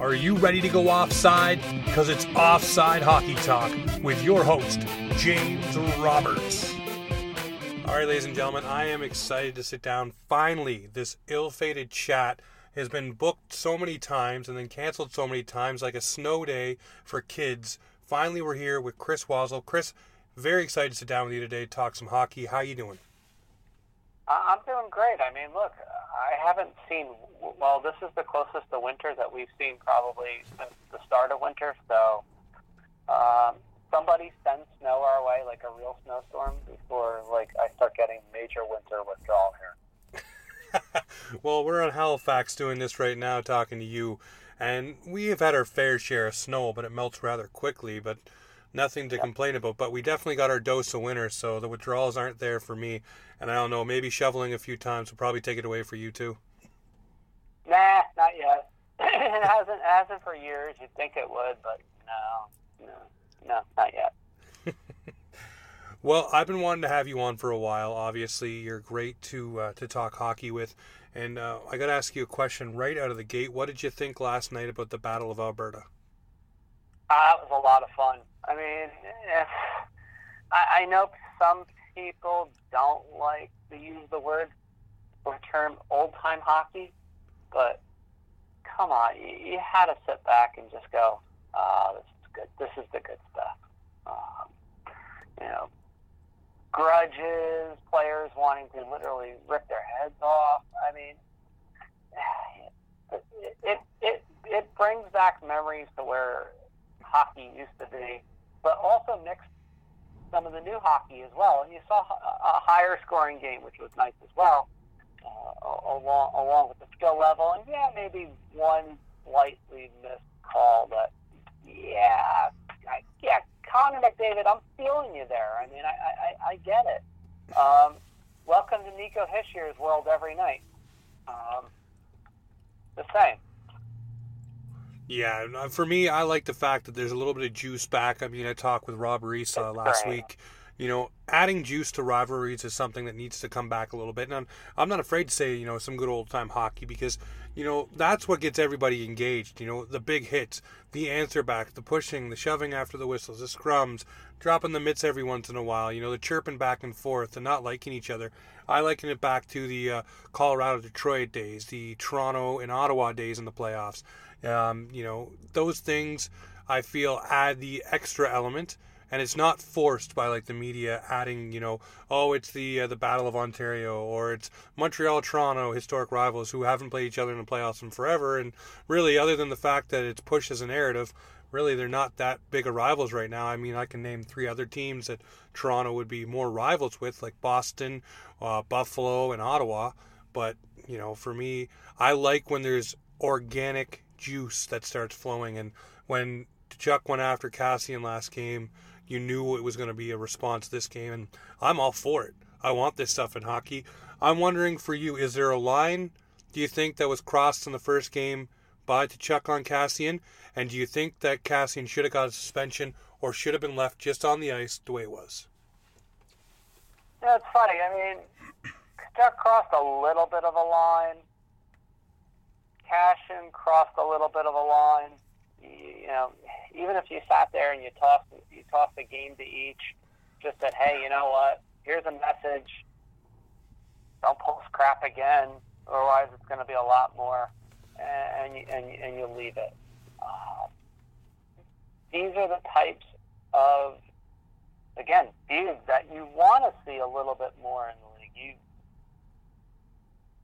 Are you ready to go offside? Because it's Offside Hockey Talk with your host, James Roberts. All right, ladies and gentlemen, I am excited to sit down. Finally, this ill fated chat has been booked so many times and then canceled so many times, like a snow day for kids. Finally, we're here with Chris Wassel. Chris, very excited to sit down with you today, talk some hockey. How you doing? I'm doing great. I mean, look, I haven't seen. Well, this is the closest to winter that we've seen probably since the start of winter. So, um, somebody send snow our way, like a real snowstorm, before like I start getting major winter withdrawal here. well, we're in Halifax doing this right now, talking to you, and we have had our fair share of snow, but it melts rather quickly. But nothing to complain about. But we definitely got our dose of winter, so the withdrawals aren't there for me. And I don't know, maybe shoveling a few times will probably take it away for you too. Nah, not yet. it hasn't hasn't for years. You'd think it would, but no, no, no, not yet. well, I've been wanting to have you on for a while. Obviously, you're great to uh, to talk hockey with, and uh, I got to ask you a question right out of the gate. What did you think last night about the Battle of Alberta? Uh, it was a lot of fun. I mean, if, I, I know some people don't like to use the word or term old time hockey, but come on, you, you had to sit back and just go, uh, this is good. This is the good stuff. Um, you know, grudges, players wanting to literally rip their heads off. I mean, it, it, it, it brings back memories to where hockey used to be, but also mixed some of the new hockey as well. And you saw a higher scoring game, which was nice as well, uh, along along with the skill level. And yeah, maybe one slightly missed call, but yeah, I, yeah, Connor McDavid, I'm feeling you there. I mean, I I, I get it. Um, welcome to Nico Hischier's world every night. Um, the same. Yeah, uh, for me, I like the fact that there's a little bit of juice back. I mean, I talked with Rob Reese uh, last week. You know, adding juice to rivalries is something that needs to come back a little bit. And I'm, I'm not afraid to say, you know, some good old time hockey because, you know, that's what gets everybody engaged. You know, the big hits, the answer back, the pushing, the shoving after the whistles, the scrums, dropping the mitts every once in a while, you know, the chirping back and forth and not liking each other. I liken it back to the uh, Colorado Detroit days, the Toronto and Ottawa days in the playoffs. Um, you know, those things I feel add the extra element, and it's not forced by like the media adding, you know, oh, it's the uh, the Battle of Ontario or it's Montreal Toronto, historic rivals who haven't played each other in the playoffs in forever, and really, other than the fact that it's pushed as a narrative. Really, they're not that big of rivals right now. I mean, I can name three other teams that Toronto would be more rivals with, like Boston, uh, Buffalo, and Ottawa. But you know, for me, I like when there's organic juice that starts flowing. And when Chuck went after Kassian last game, you knew it was going to be a response this game, and I'm all for it. I want this stuff in hockey. I'm wondering for you, is there a line do you think that was crossed in the first game by Chuck on Kassian? And do you think that Kassian should have got a suspension or should have been left just on the ice the way it was? Yeah, it's funny. I mean, Chuck crossed a little bit of a line. Kassian crossed a little bit of a line. You, you know, even if you sat there and you tossed you tossed a game to each, just said, hey, you know what? Here's a message. Don't post crap again, otherwise it's going to be a lot more, and and and, and you leave it. Uh, these are the types of again views that you want to see a little bit more in the league. You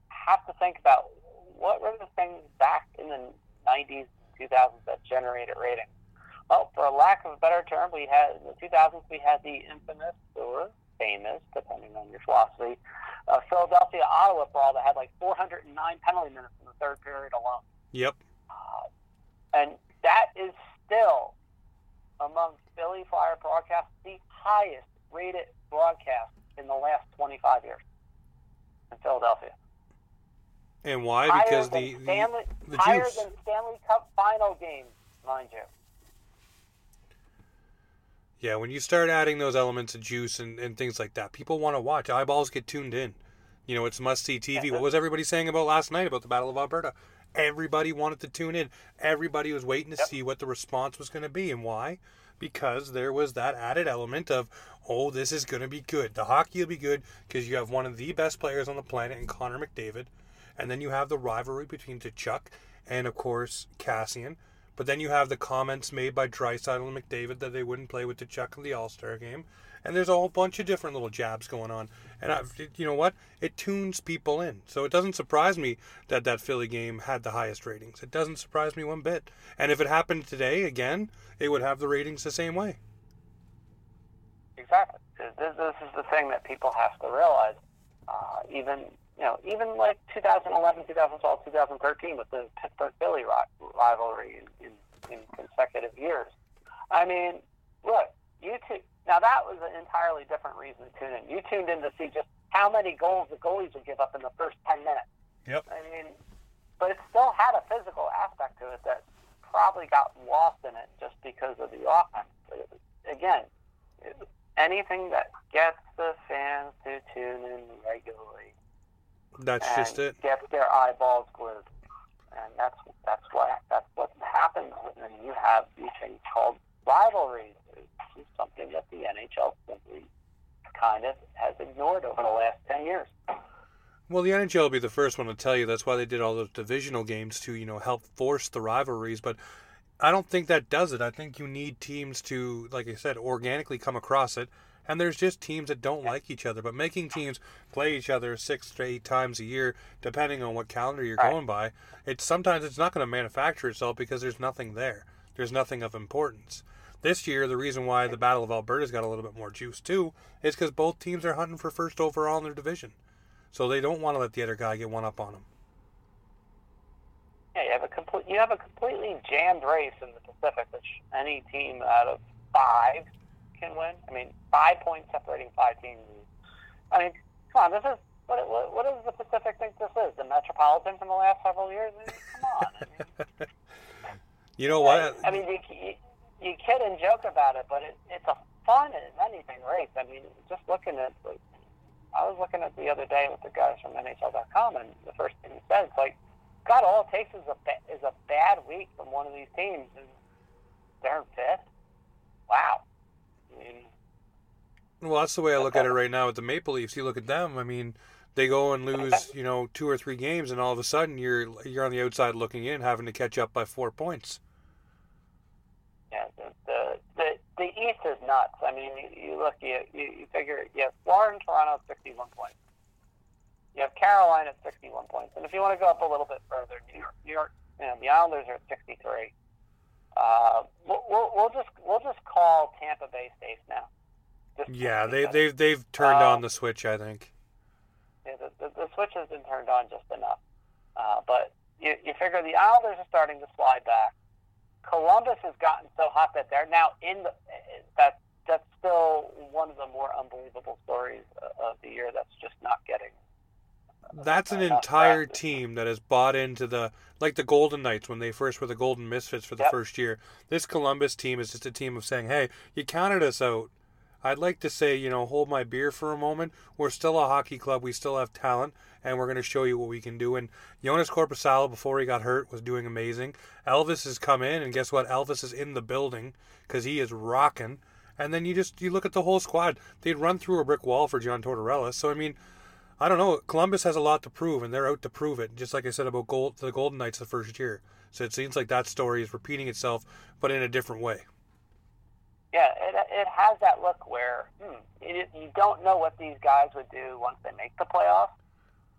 have to think about what were the things back in the 90s, 2000s that generated ratings? Well, for a lack of a better term, we had in the 2000s we had the infamous or famous, depending on your philosophy, uh, Philadelphia Ottawa brawl that had like 409 penalty minutes in the third period alone. Yep. Uh, and that is still among Philly Flyer broadcasts the highest rated broadcast in the last 25 years in Philadelphia. And why? Because the, Stanley, the, the higher juice. than Stanley Cup final games, mind you. Yeah, when you start adding those elements of juice and, and things like that, people want to watch. Eyeballs get tuned in. You know, it's must see TV. What was everybody saying about last night about the Battle of Alberta? everybody wanted to tune in. Everybody was waiting to Yep. see what the response was going to be and why. Because there was that added element of, oh, this is going to be good. The hockey will be good because you have one of the best players on the planet in Connor McDavid. And then you have the rivalry between Tkachuk and, of course, Kassian. But then you have the comments made by Draisaitl and McDavid that they wouldn't play with Tkachuk in the All Star game. And there's a whole bunch of different little jabs going on. And I, you know what? It tunes people in. So it doesn't surprise me that that Philly game had the highest ratings. It doesn't surprise me one bit. And if it happened today again, it would have the ratings the same way. Exactly. This, this is the thing that people have to realize. Uh, even you know, even like 2011, 2012, 2013 with the Pittsburgh Philly rivalry in, in, in consecutive years. I mean, look, you two. Now that was an entirely different reason to tune in. You tuned in to see just how many goals the goalies would give up in the first 10 minutes. Yep. I mean, but it still had a physical aspect to it that probably got lost in it just because of the offense. But it- again, it- anything that gets the fans to tune in regularly That's just it. gets their eyeballs glued, and that's that's what that's what happens when you have these things called rivalries. It's something that the NHL simply kind of has ignored over the last ten years. Well, the NHL will be the first one to tell you that's why they did all those divisional games to, you know, help force the rivalries. But I don't think that does it. I think you need teams to, like I said, organically come across it. And there's just teams that don't like each other. But making teams play each other six to eight times a year, depending on what calendar you're Right. going by, it's sometimes it's not going to manufacture itself because there's nothing there. There's nothing of importance. This year, the reason why the Battle of Alberta's got a little bit more juice too is because both teams are hunting for first overall in their division. So they don't want to let the other guy get one up on them. Yeah, you have a complete you have a completely jammed race in the Pacific, which any team out of five can win. I mean, five points separating five teams. I mean, come on, this is what what, what does the Pacific think this is? The Metropolitan from the last several years? I mean, come on. I mean, You know what? I mean, you, you, you kid and joke about it, but it, it's a fun as anything race. I mean, just looking at, like, I was looking at the other day with the guys from NHL.com, and the first thing he said, it's like, God, all it takes is a ba- is a bad week from one of these teams, and they're in fifth. Wow. Well, that's the way I look at it right now with the Maple Leafs. You look at them. I mean, they go and lose, you know, two or three games, and all of a sudden you're you're on the outside looking in, having to catch up by four points. yeah, the, the the the East is nuts. I mean, you, you look, you, you figure you have Florida and Toronto 61 points. You have Carolina at 61 points, and if you want to go up a little bit further, New York, New York, you know, the Islanders are at 63. Uh, we'll, we'll, we'll just we'll just call Tampa Bay safe now. Just Yeah, they they've they've turned Uh, on the switch. I think. yeah, the, the, the switch has been turned on just enough. Uh, but you, you figure the Islanders are starting to slide back. Columbus has gotten so hot that they're now in the. That that's still one of the more unbelievable stories of the year. That's just not getting. That's an entire team that has bought into the like the Golden Knights when they first were the Golden Misfits for the Yep. first year. This Columbus team is just a team of saying, "Hey, you counted us out. I'd like to say, you know, hold my beer for a moment. We're still a hockey club. We still have talent, and we're going to show you what we can do." And Joonas Korpisalo, before he got hurt, was doing amazing. Elvis has come in, and guess what? Elvis is in the building because he is rocking. And then you just you look at the whole squad. They'd run through a brick wall for John Tortorella. So I mean, I don't know. Columbus has a lot to prove, and they're out to prove it. Just like I said about Gold, the Golden Knights the first year. So it seems like that story is repeating itself, but in a different way. Yeah, it, it has that look where hmm, it, you don't know what these guys would do once they make the playoffs.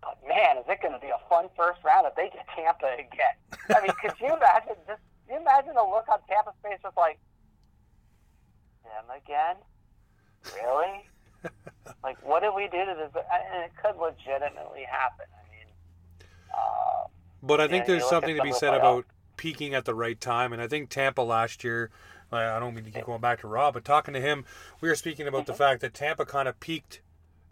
But man, is it going to be a fun first round if they get Tampa again? I mean, could you imagine? Just can you imagine the look on Tampa's face was like, them again? Really? like, what did we do to this? And it could legitimately happen. I mean, uh, But I think there's something to be said about peaking at the right time, and I think Tampa last year. I I don't mean to keep going back to Rob, but talking to him, we were speaking about the fact that Tampa kind of peaked,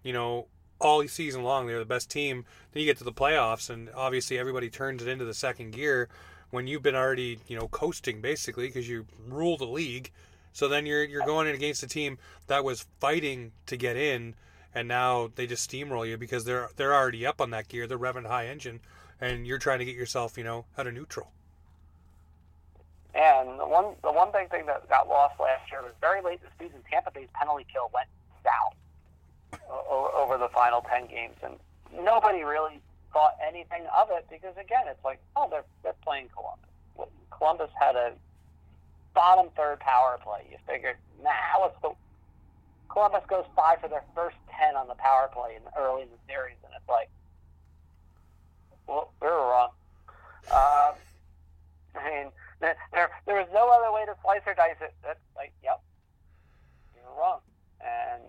you know, all season long. They're the best team. Then you get to the playoffs, and obviously everybody turns it into the second gear when you've been already, you know, coasting basically because you rule the league. So then you're you're going in against a team that was fighting to get in, and now they just steamroll you because they're they're already up on that gear. They're revving high engine, and you're trying to get yourself, you know, out of neutral. And the one the one big thing that got lost last year was very late the season. Tampa Bay's penalty kill went south over the final ten games, and nobody really thought anything of it because again, it's like, oh, they're they're playing Columbus. Columbus had a bottom third power play. You figured, nah, what's the Columbus goes five for their first ten on the power play in early in the series, and it's like, well, we were wrong. Uh, I mean there, there was no other way to slice or dice it. That's like, yep, you were wrong. And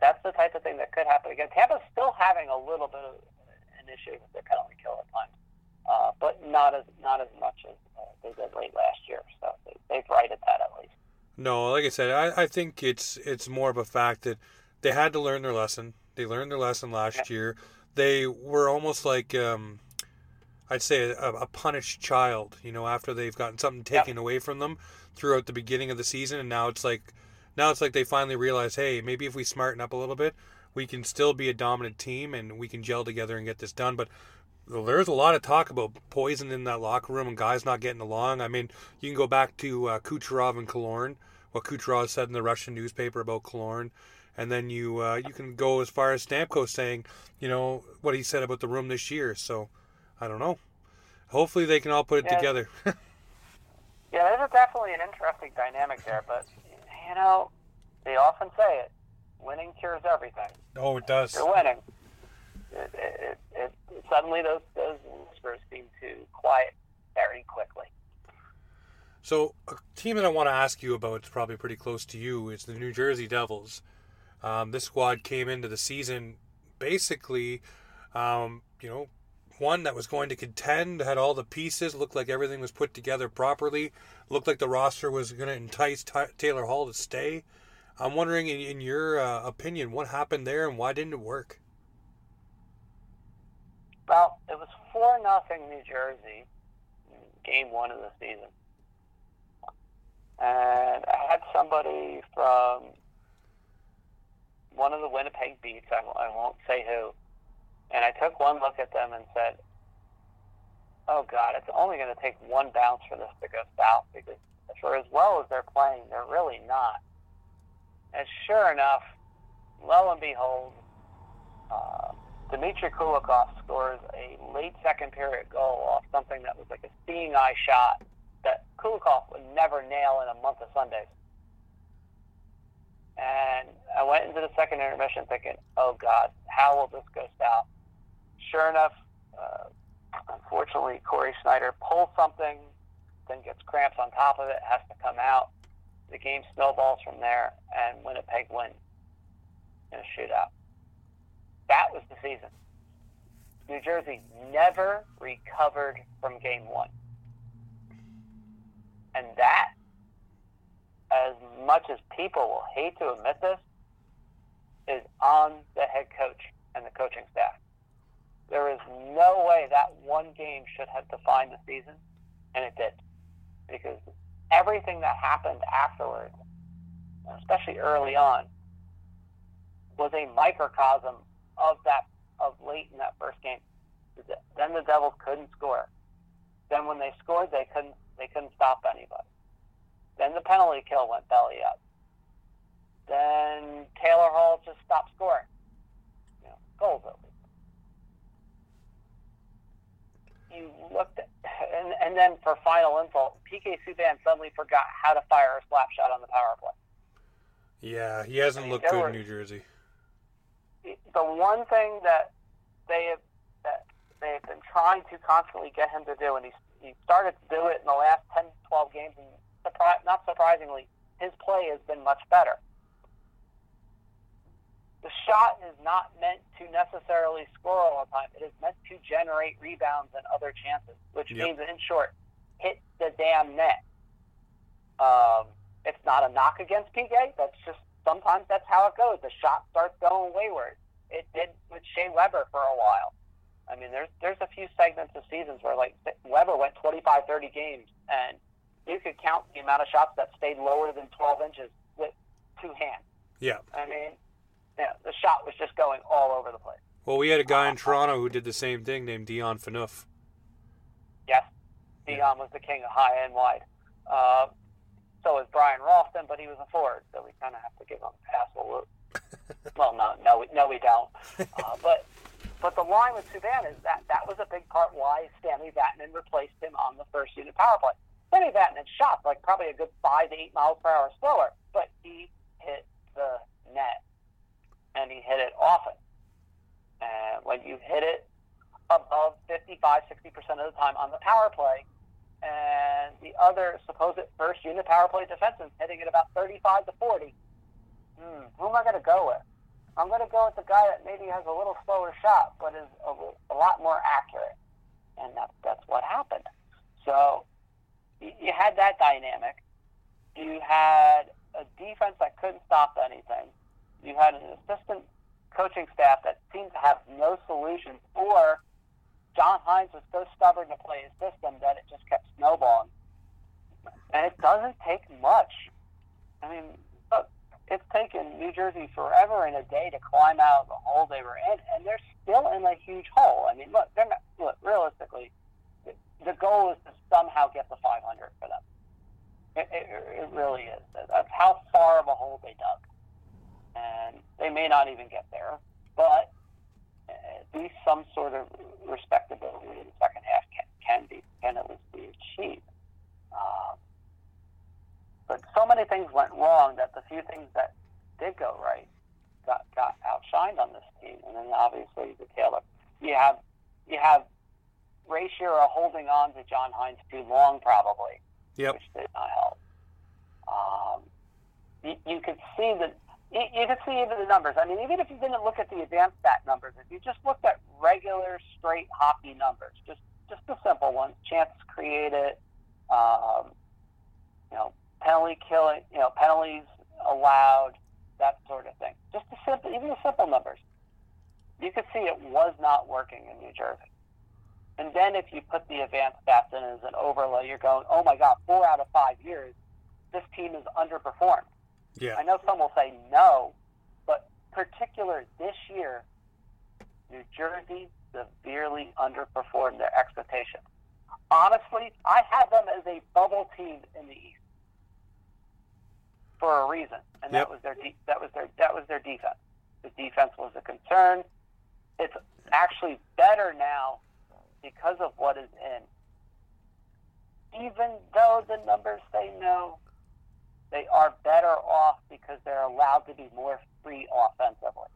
that's the type of thing that could happen again. Tampa's still having a little bit of an issue with their penalty kill at times, uh, but not as not as much as uh, they did late last year. So they, they've righted that at least. No, like I said, I, I think it's it's more of a fact that they had to learn their lesson. They learned their lesson last yeah. year. They were almost like um, I'd say a, a, punished child, you know, after they've gotten something taken away from them throughout the beginning of the season, and now it's like, now it's like they finally realize, hey, maybe if we smarten up a little bit, we can still be a dominant team and we can gel together and get this done. But there's a lot of talk about poison in that locker room and guys not getting along. I mean, you can go back to uh, Kucherov and Killorn, what Kucherov said in the Russian newspaper about Killorn, and then you uh, you can go as far as Stamkos saying, you know, what he said about the room this year. So I don't know. Hopefully, they can all put it yeah. together. yeah, there's definitely an interesting dynamic there, but you know, they often say it: winning cures everything. Oh, it does. You're winning. It, it, it, suddenly, those those whispers seem to quiet very quickly. So, a team that I want to ask you about is probably pretty close to you. Is the New Jersey Devils. Um, this squad came into the season basically, um, you know, one that was going to contend, had all the pieces, looked like everything was put together properly, looked like the roster was going to entice T- Taylor Hall to stay. I'm wondering, in, in your uh, opinion, what happened there and why didn't it work? Well, it was 4 nothing New Jersey, game one of the season. And I had somebody from one of the Winnipeg beats, I, I won't say who, and I took one look at them and said, oh, God, it's only going to take one bounce for this to go south because for as well as they're playing, they're really not. And sure enough, lo and behold, uh, Dmitry Kulikov scores a late second period goal off something that was like a seeing eye shot that Kulikov would never nail in a month of Sundays. And I went into the second intermission thinking, oh God, how will this go south? sure enough, uh, unfortunately, Cory Schneider pulls something, then gets cramps on top of it, has to come out. The game snowballs from there, and Winnipeg wins in a shootout. That was the season. New Jersey never recovered from game one. And that, as much as people will hate to admit this, is on the head coach and the coaching staff. There is no way that one game should have defined the season, and it did. Because everything that happened afterwards, especially early on, was a microcosm of that of late in that first game. Then the Devils couldn't score. Then when they scored, they couldn't they couldn't stop anybody. Then the penalty kill went belly up. Then Taylor Hall just stopped scoring. You know, goals at least. you looked at, and, and then for final insult, PK Subban suddenly forgot how to fire a slap shot on the power play. Yeah, he hasn't I mean, looked good were, in New Jersey. The one thing that they have that they have been trying to constantly get him to do, and he he started to do it in the last 10, 12 games, and surpri- not surprisingly, his play has been much better the shot is not meant to necessarily score all the time. It is meant to generate rebounds and other chances, which yep. means, in short, hit the damn net. Um, it's not a knock against PK. That's just sometimes that's how it goes. The shot starts going wayward. It did with Shea Weber for a while. I mean, there's there's a few segments of seasons where like Weber went 25, 30 games, and you could count the amount of shots that stayed lower than 12 inches with two hands. Yeah. I mean, yeah, the shot was just going all over the place. Well, we had a guy in Toronto who did the same thing named Dion Phaneuf. Yes, Dion was the king of high and wide. Uh, so was Brian Rolston, but he was a forward, so we kind of have to give him a pass. Well, well no, no, we, no, we don't. Uh, but but the line with Subban is that that was a big part why Stanley Vatanen replaced him on the first unit power play. Stanley Vatanen shot like probably a good five to eight miles per hour slower, but he hit the net, and he hit it often. And when you hit it above 55, 60% of the time on the power play, and the other supposed first unit power play defenseman hitting it about 35 to 40. Hmm, who am I going to go with? I'm going to go with the guy that maybe has a little slower shot, but is a, a lot more accurate. And that, that's what happened. So you, you had that dynamic. You had a defense that couldn't stop anything. You had an assistant coaching staff that seemed to have no solutions, or John Hynes was so stubborn to play his system that it just kept snowballing. And it doesn't take much. I mean, look, it's taken New Jersey forever and a day to climb out of the hole they were in, and they're still in a huge hole. I mean, look, they're not, look, realistically, the goal is to somehow get the 500 for them. It, it, it really is. That's how far of a hole they dug. And they may not even get there, but at least some sort of respectability in the second half can, can be can at least be achieved. Um, but so many things went wrong that the few things that did go right got got outshined on this team. And then obviously the Taylor, you have you have Ray Shero holding on to John Hynes too long, probably, yep. which did not help. Um, you, you could see that you, you could see even the numbers. I mean, even if you didn't look at the advanced stat numbers, if you just looked at regular straight hockey numbers, just just the simple ones, chances created, um, you know, penalty killing, you know, penalties allowed, that sort of thing. Just the simple, even the simple numbers. You could see it was not working in New Jersey. And then if you put the advanced stats in as an overlay, you're going, oh my God, four out of five years, this team is underperformed. Yeah. I know some will say no, but particular this year, New Jersey severely underperformed their expectations. Honestly, I had them as a bubble team in the East for a reason, and Yep. that was their de- that was their that was their defense. The defense was a concern. It's actually better now because of what is in. Even though the numbers say no, they are better off because they're allowed to be more free offensively.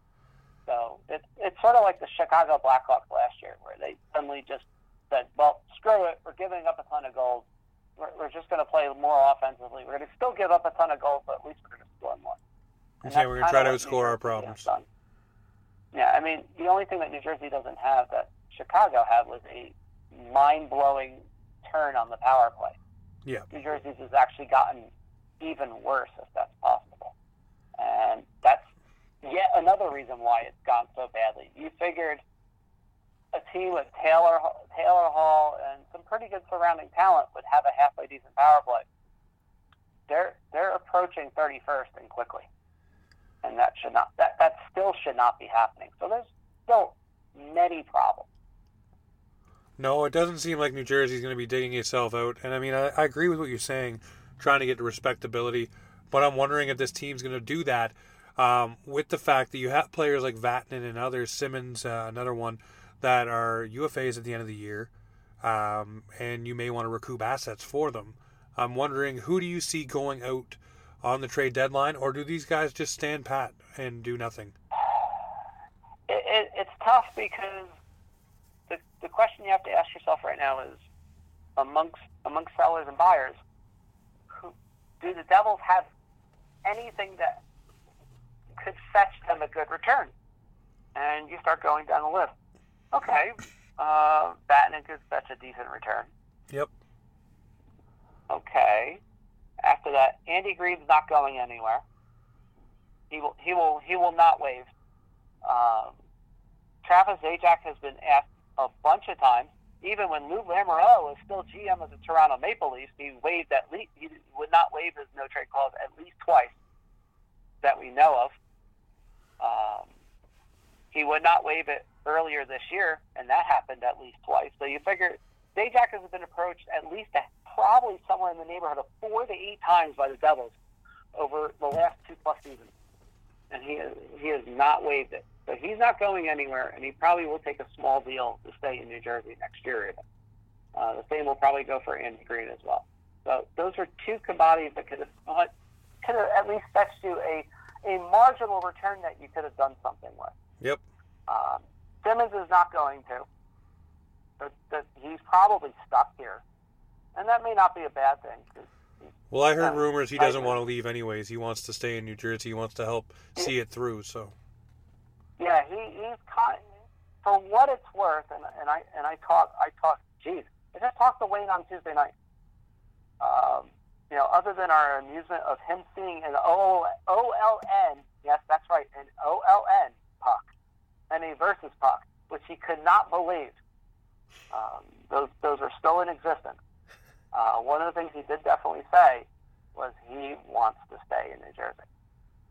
So it's it's sort of like the Chicago Blackhawks last year, where they suddenly just said, "Well, screw it, we're giving up a ton of goals. We're, we're just going to play more offensively. We're going to still give up a ton of goals, but at least we're going to score more." And Okay, we're gonna try to outscore our problems. Yeah, I mean, the only thing that New Jersey doesn't have that Chicago had was a mind-blowing turn on the power play. Yeah. New Jersey's has actually gotten even worse, if that's possible. And that's yet another reason why it's gone so badly. You figured a team with Taylor Taylor Hall and some pretty good surrounding talent would have a halfway decent power play. They're they're approaching 31st and quickly, and that should not that that still should not be happening. So there's still many problems. No, it doesn't seem like New Jersey's going to be digging itself out. And I mean, I, I agree with what you're saying, trying to get to respectability. But I'm wondering if this team's going to do that um, with the fact that you have players like Vatanen and others, Simmonds, uh, another one, that are UFAs at the end of the year. Um, and you may want to recoup assets for them. I'm wondering who do you see going out on the trade deadline, or do these guys just stand pat and do nothing? It, it, it's tough because the, the question you have to ask yourself right now is amongst amongst sellers and buyers, who, do the Devils have anything that could fetch them a good return? And you start going down the list. Okay, uh, could fetch a decent return. Yep. Okay. After that, Andy Greene's not going anywhere. He will. He will. He will not waive. Um, Travis Zajac has been asked a bunch of times. Even when Lou Lamoriello was still GM of the Toronto Maple Leafs, he waived at least. He would not waive his no trade clause at least twice that we know of. Um, he would not waive it earlier this year, and that happened at least twice. So you figure Zajac has been approached at least a, probably somewhere in the neighborhood of four to eight times by the Devils over the last two plus seasons, and he he has not waived it. So he's not going anywhere, and he probably will take a small deal to stay in New Jersey next year. Uh, the same will probably go for Andy Greene as well. So those are two commodities that could have could have at least fetched you a a marginal return that you could have done something with. Yep. Um, Simmonds is not going to. But, but he's probably stuck here, and that may not be a bad thing. Well, I heard rumors he doesn't want to leave anyways. He wants to stay in New Jersey. He wants to help see it through. So. Yeah, he, he's kind. For what it's worth, and, and I and I talk I talk. Geez, I just talked to Wayne on Tuesday night. Um, you know, other than our amusement of him seeing an O O L N, yes, that's right, an O L N puck and a versus puck, which he could not believe. Um, those those are still in existence. Uh, one of the things he did definitely say was he wants to stay in New Jersey,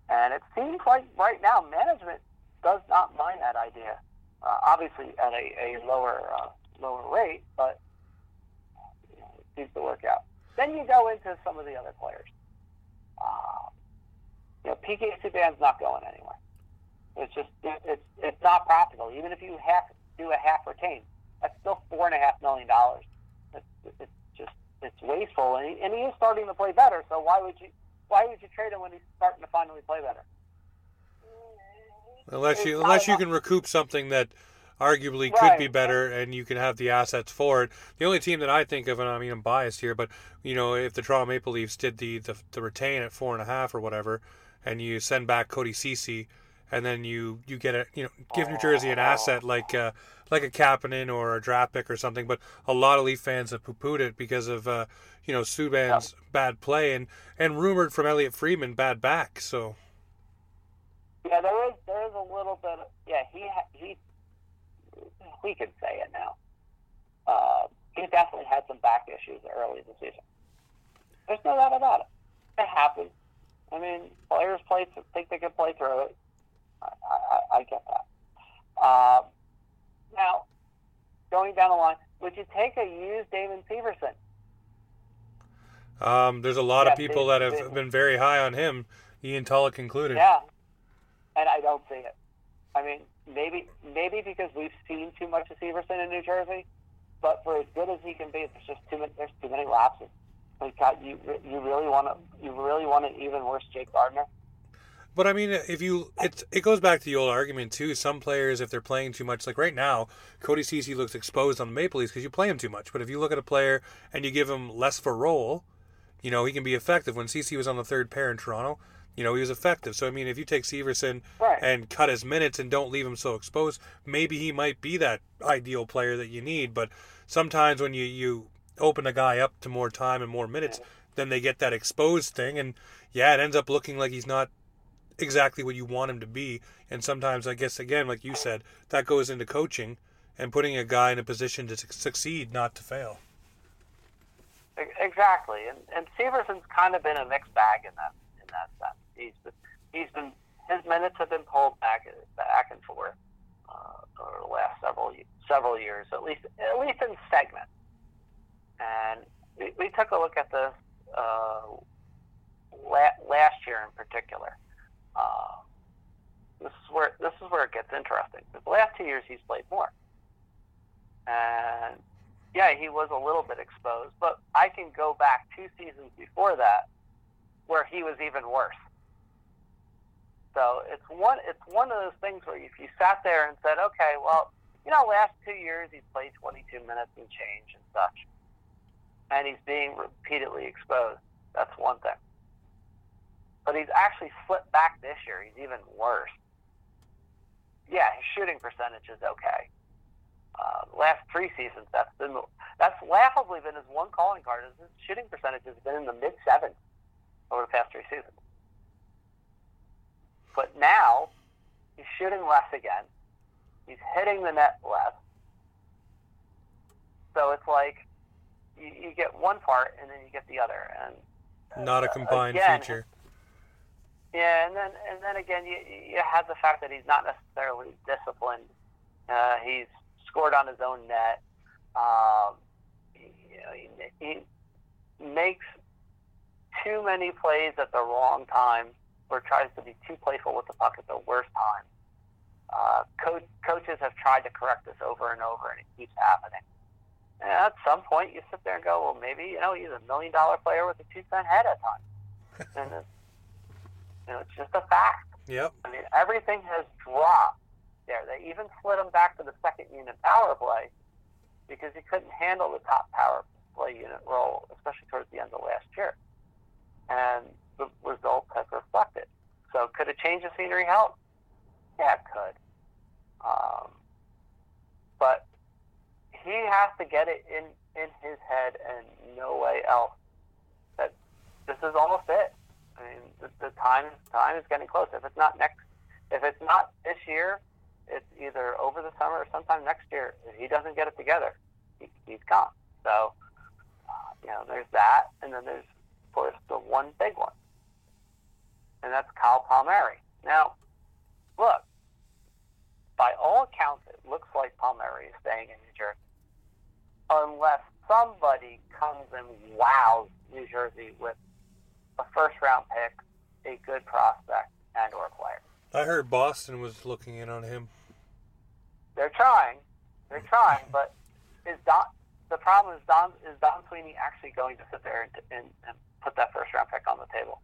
and it seems like right now management does not mind that idea. Uh, obviously, at a, a lower uh, lower rate, but you know, it seems to work out. Then you go into some of the other players. Uh, you know, PK Subban's not going anywhere. It's just it, it's it's not practical. Even if you have do a half retain, that's still four and a half million dollars. It's, it's just it's wasteful, and he, and he is starting to play better. So why would you why would you trade him when he's starting to finally play better? Unless you unless you can recoup something that arguably could Right. be better and you can have the assets for it. The only team that I think of, and I mean I'm biased here, but you know if the Toronto Maple Leafs did the the, the retain at four and a half or whatever, and you send back Cody Ceci, and then you you get a you know give New Jersey an asset like uh, like a Kapanen or a draft pick or something. But a lot of Leaf fans have poo pooed it because of uh, you know Subban's bad play and and rumored from Elliotte Friedman bad back. So Yeah, there is there is a little bit. Of, yeah, he he we can say it now. Uh, he definitely had some back issues early in the season. There's no doubt about it. It happens. I mean, players play th- think they can play through it. I, I, I get that. Um, now, going down the line, would you take a used Damon Severson? Um, there's a lot Yeah, of people they- that have they- been very high on him, Ian Tulloch included. Yeah, and I don't see it. I mean, maybe maybe because we've seen too much of Severson in New Jersey, but for as good as he can be, there's just too many. There's too many lapses. Like God, you you really want to you really want an even worse Jake Gardiner? But I mean, if you, it's it goes back to the old argument too. Some players, if they're playing too much, like right now, Cody Ceci looks exposed on the Maple Leafs because you play him too much. But if you look at a player and you give him less of a role, you know he can be effective. When Ceci was on the third pair in Toronto, you know he was effective. So I mean, if you take Severson Right. and cut his minutes and don't leave him so exposed, maybe he might be that ideal player that you need. But sometimes when you you open a guy up to more time and more minutes, then they get that exposed thing, and yeah, it ends up looking like he's not exactly what you want him to be. And sometimes, I guess, again, like you said, that goes into coaching and putting a guy in a position to succeed, not to fail. Exactly, and and Severson's kind of been a mixed bag in that in that sense. He's been, he's been his minutes have been pulled back back and forth uh, over the last several several years, at least at least in segments. And we, we took a look at this uh, la- last year in particular. Uh, this is where this is where it gets interesting. The last two years he's played more, and yeah, he was a little bit exposed, but I can go back two seasons before that where he was even worse. So it's one it's one of those things where if you sat there and said, okay, well, you know, last two years he's played 22 minutes and change and such, and he's being repeatedly exposed. That's one thing. But he's actually slipped back this year. He's even worse. Yeah, his shooting percentage is okay uh, last three seasons, that's been that's laughably been his one calling card. Is his shooting percentage has been in the mid sevens over the past three seasons. But now he's shooting less again. He's hitting the net less. So it's like you, you get one part and then you get the other, and Not a combined again, feature. yeah, and then and then again, you you have the fact that he's not necessarily disciplined. Uh, he's scored on his own net. Um, you know, he, he makes too many plays at the wrong time or tries to be too playful with the puck at the worst time. Uh, coach, coaches have tried to correct this over and over, and it keeps happening. And at some point, you sit there and go, well, maybe you know he's a million dollar player with a two cent head at times, and it's, you know, it's just a fact. Yep. I mean, everything has dropped there. They even slid him back to the second unit power play because he couldn't handle the top power play unit role, especially towards the end of last year. And the results have reflected. So, could a change of scenery help? Yeah, it could. Um, but he has to get it in, in his head and no way else that this is almost it. I mean, the, the time time is getting close. If it's not next, if it's not this year, it's either over the summer or sometime next year. If he doesn't get it together, he, he's gone. So, uh, you know, there's that, and then there's, of course, the one big one, and that's Kyle Palmieri. Now, look, by all accounts, it looks like Palmieri is staying in New Jersey, unless somebody comes and wows New Jersey with a first round pick, a good prospect, and or player. I heard Boston was looking in on him. They're trying. They're trying, but is Don the problem is Don is Don Sweeney actually going to sit there and, and, and put that first round pick on the table?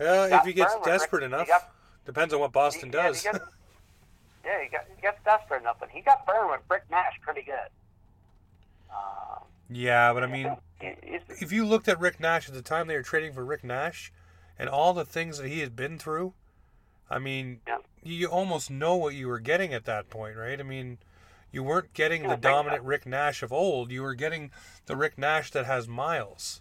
Yeah, if he gets with desperate enough. got- Depends on what Boston he- yeah, does. he gets- yeah, he, got, he gets desperate enough, but he got burned with Rick Nash pretty good. Um, yeah, but I mean, if you looked at Rick Nash at the time they were trading for Rick Nash and all the things that he had been through, I mean, Yeah. you almost know what you were getting at that point, right? I mean, you weren't getting Yeah, the dominant Rick Nash of old. You were getting the Rick Nash that has miles.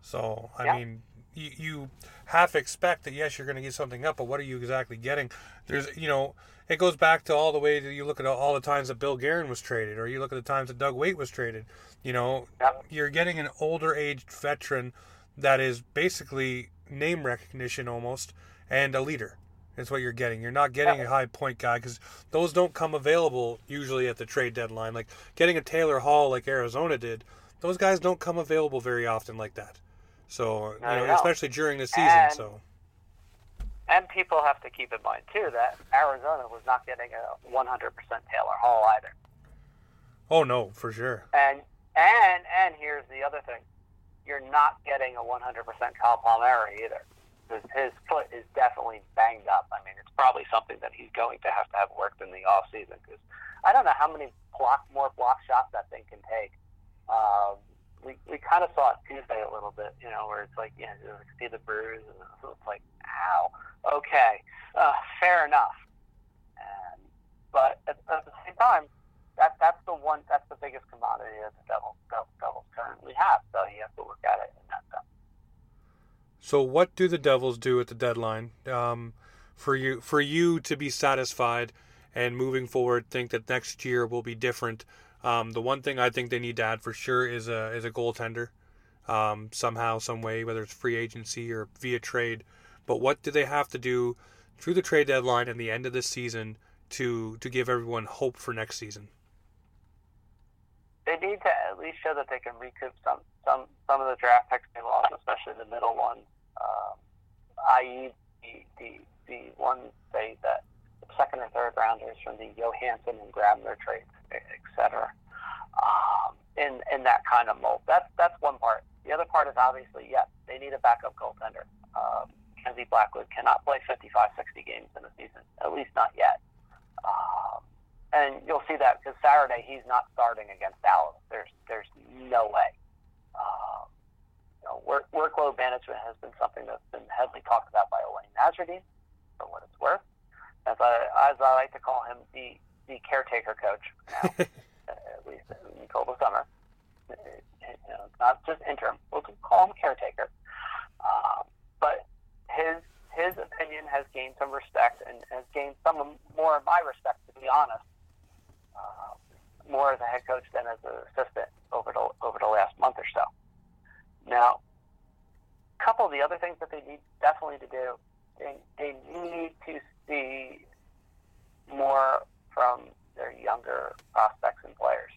So, I Yeah. mean, you, you half expect that, yes, you're going to get something up, but what are you exactly getting? There's, you know, it goes back to all the way that you look at all the times that Bill Guerin was traded, or you look at the times that Doug Weight was traded. You know, Yep. you're getting an older aged veteran that is basically name recognition almost and a leader. That's what you're getting. You're not getting a high point guy because those don't come available usually at the trade deadline. Like getting a Taylor Hall like Arizona did, those guys don't come available very often like that. So, you No, know, especially during the season. And- so, and people have to keep in mind too that Arizona was not getting a 100% Taylor Hall either. oh no, for sure. And and and here's the other thing: you're not getting a 100% Kyle Palmieri either. His, his foot is definitely banged up. I mean, it's probably something that he's going to have to have worked in the off season because I don't know how many block more block shots that thing can take. Um, we we kind of saw it Tuesday a little bit, you know, where it's like, yeah, you see the bruise, and it's like, ow, okay, uh, fair enough. And, but at, at the same time, that that's the one that's the biggest commodity that the Devils, Devils, currently have. So you have to look at it in that sense. So, what do the Devils do at the deadline um, for you for you to be satisfied and moving forward? Think that next year will be different. Um, the one thing I think they need to add for sure is a is a goaltender, um, somehow, some way, whether it's free agency or via trade. But what do they have to do through the trade deadline and the end of this season to to give everyone hope for next season? They need to at least show that they can recoup some some some of the draft picks they lost, especially the middle ones, um, i.e. the the the ones they that the second or third rounders from the Johansson and Grabner trades, etc. Um, in in that kind of mold. That's that's one part. The other part is obviously yes, they need a backup goaltender. Um, Kenzie Blackwood cannot play 55, 60 games in a season, at least not yet. And you'll see that because Saturday he's not starting against Dallas. There's there's no way. Um, you know, work, workload management has been something that's been heavily talked about by Alain Nasreddine, for what it's worth. As I as I like to call him, the the caretaker coach now, at least until the summer. You know, not just interim. We'll call him caretaker. Um, but his his opinion has gained some respect and has gained some more of my respect, to be honest. Uh, more as a head coach than as an assistant over the over the last month or so. Now, a couple of the other things that they need definitely to do, they, they need to see more from their younger prospects and players.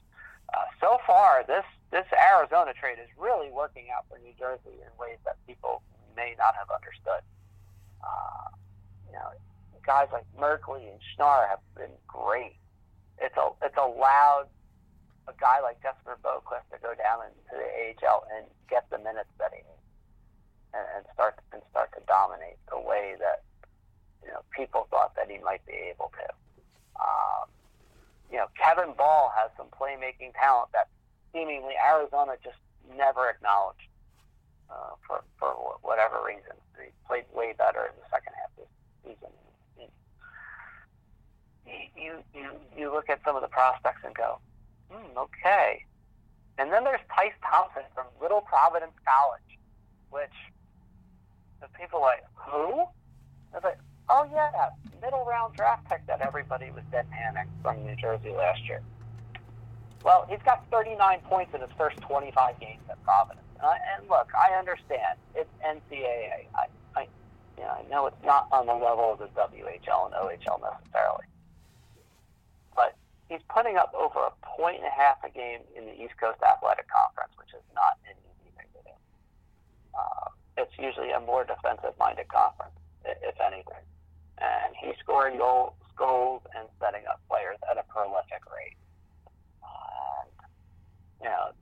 Uh, so far, this this Arizona trade is really working out for New Jersey in ways that people may not have understood. Uh, you know, guys like Merkley and Schnarr have been great. It's a it's allowed a guy like Jesper Boqvist to go down into the AHL and get the minutes that he needs and, and start and start to dominate the way that you know people thought that he might be able to. Um, you know, Kevin Bahl has some playmaking talent that seemingly Arizona just never acknowledged uh, for for whatever reason. He played way better in the second half of the season. You you you look at some of the prospects and go, hmm, okay. And then there's Tyce Thompson from Little Providence College, which the people like, who? Was like, oh yeah, middle round draft pick that everybody was dead panic from New Jersey last year. Well, he's got 39 points in his first 25 games at Providence. Uh, and look, I understand it's NCAA. I, I, you know, I know it's not on the level of the WHL and OHL necessarily, he's putting up over a point and a half a game in the East Coast Athletic Conference, which is not an easy thing to do. Uh, it's usually a more defensive-minded conference, if anything. And he's scoring goals, goals and setting up players at a prolific rate. And, you know,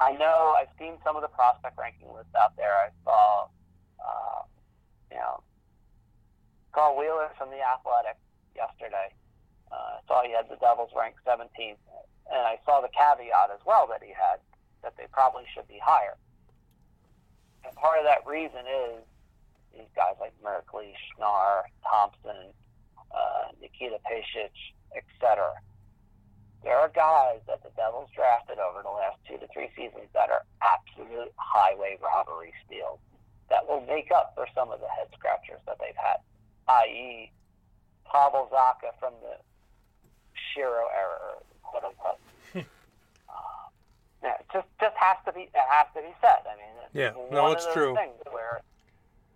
I know I've seen some of the prospect ranking lists out there. I saw, uh, you know, Carl Wheeler from the Athletic yesterday uh, saw he had the Devils ranked 17th, and I saw the caveat as well that he had that they probably should be higher. And part of that reason is these guys like Merkley, Schnarr, Thompson, uh, Nikita Pasic, etc. There are guys that the Devils drafted over the last two to three seasons that are absolute highway robbery steals that will make up for some of the head scratchers that they've had, i.e., Pavel Zacha from the Shero error, quote unquote. uh, yeah, it just just has to be it has to be said. I mean, it's yeah, no, it's true. Things where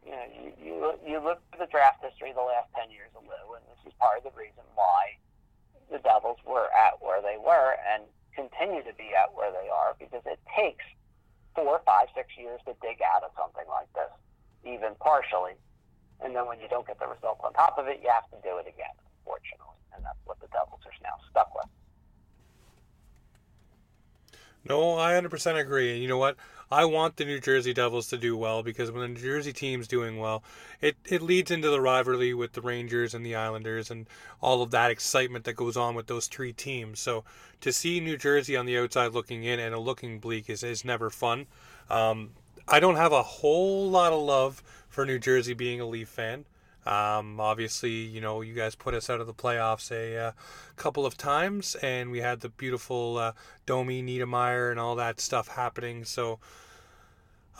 you know you, you you look at the draft history the last ten years of Lou, and this is part of the reason why the Devils were at where they were and continue to be at where they are because it takes four, five, six years to dig out of something like this, even partially. And then when you don't get the results on top of it, you have to do it again, unfortunately and that's what the Devils are now stuck with. No, I 100% agree. And you know what? I want the New Jersey Devils to do well because when the New Jersey team's doing well, it, it leads into the rivalry with the Rangers and the Islanders and all of that excitement that goes on with those three teams. So to see New Jersey on the outside looking in and looking bleak is, is never fun. Um, I don't have a whole lot of love for New Jersey being a Leaf fan. Um, obviously, you know, you guys put us out of the playoffs a uh, couple of times, and we had the beautiful uh, Domi, Niedermayer, and all that stuff happening. So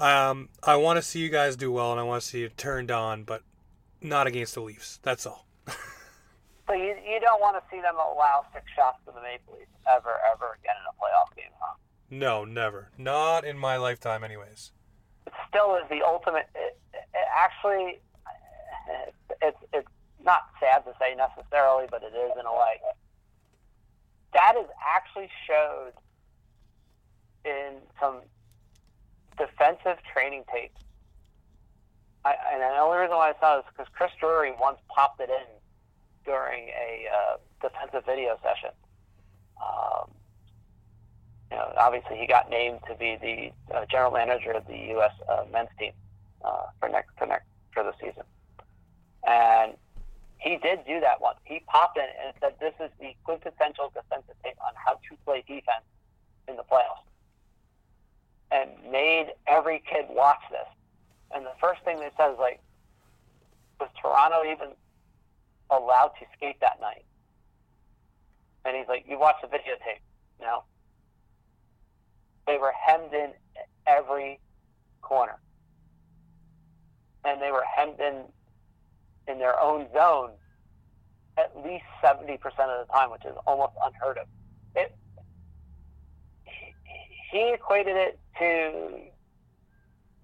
um, I want to see you guys do well, and I want to see it turned on, but not against the Leafs. That's all. so you, you don't want to see them allow six shots to the Maple Leafs ever, ever again in a playoff game, huh? No, never. Not in my lifetime, anyways. It still is the ultimate. It, it actually it's it's not sad to say necessarily, but it is in a way. That is actually showed in some defensive training tapes. I, and the only reason why I saw this is because Chris Drury once popped it in during a uh, defensive video session. Um, you know, obviously he got named to be the uh, general manager of the U.S. Uh, men's team uh, for next for next for the season. Did do that once. He popped in and said, This is the quintessential defensive tape on how to play defense in the playoffs. And made every kid watch this. And the first thing they said is like, was Toronto even allowed to skate that night? And he's like, You watch the videotape. No. They were hemmed in every corner. And they were hemmed in in their own zone at least 70% of the time, which is almost unheard of. It, he equated it to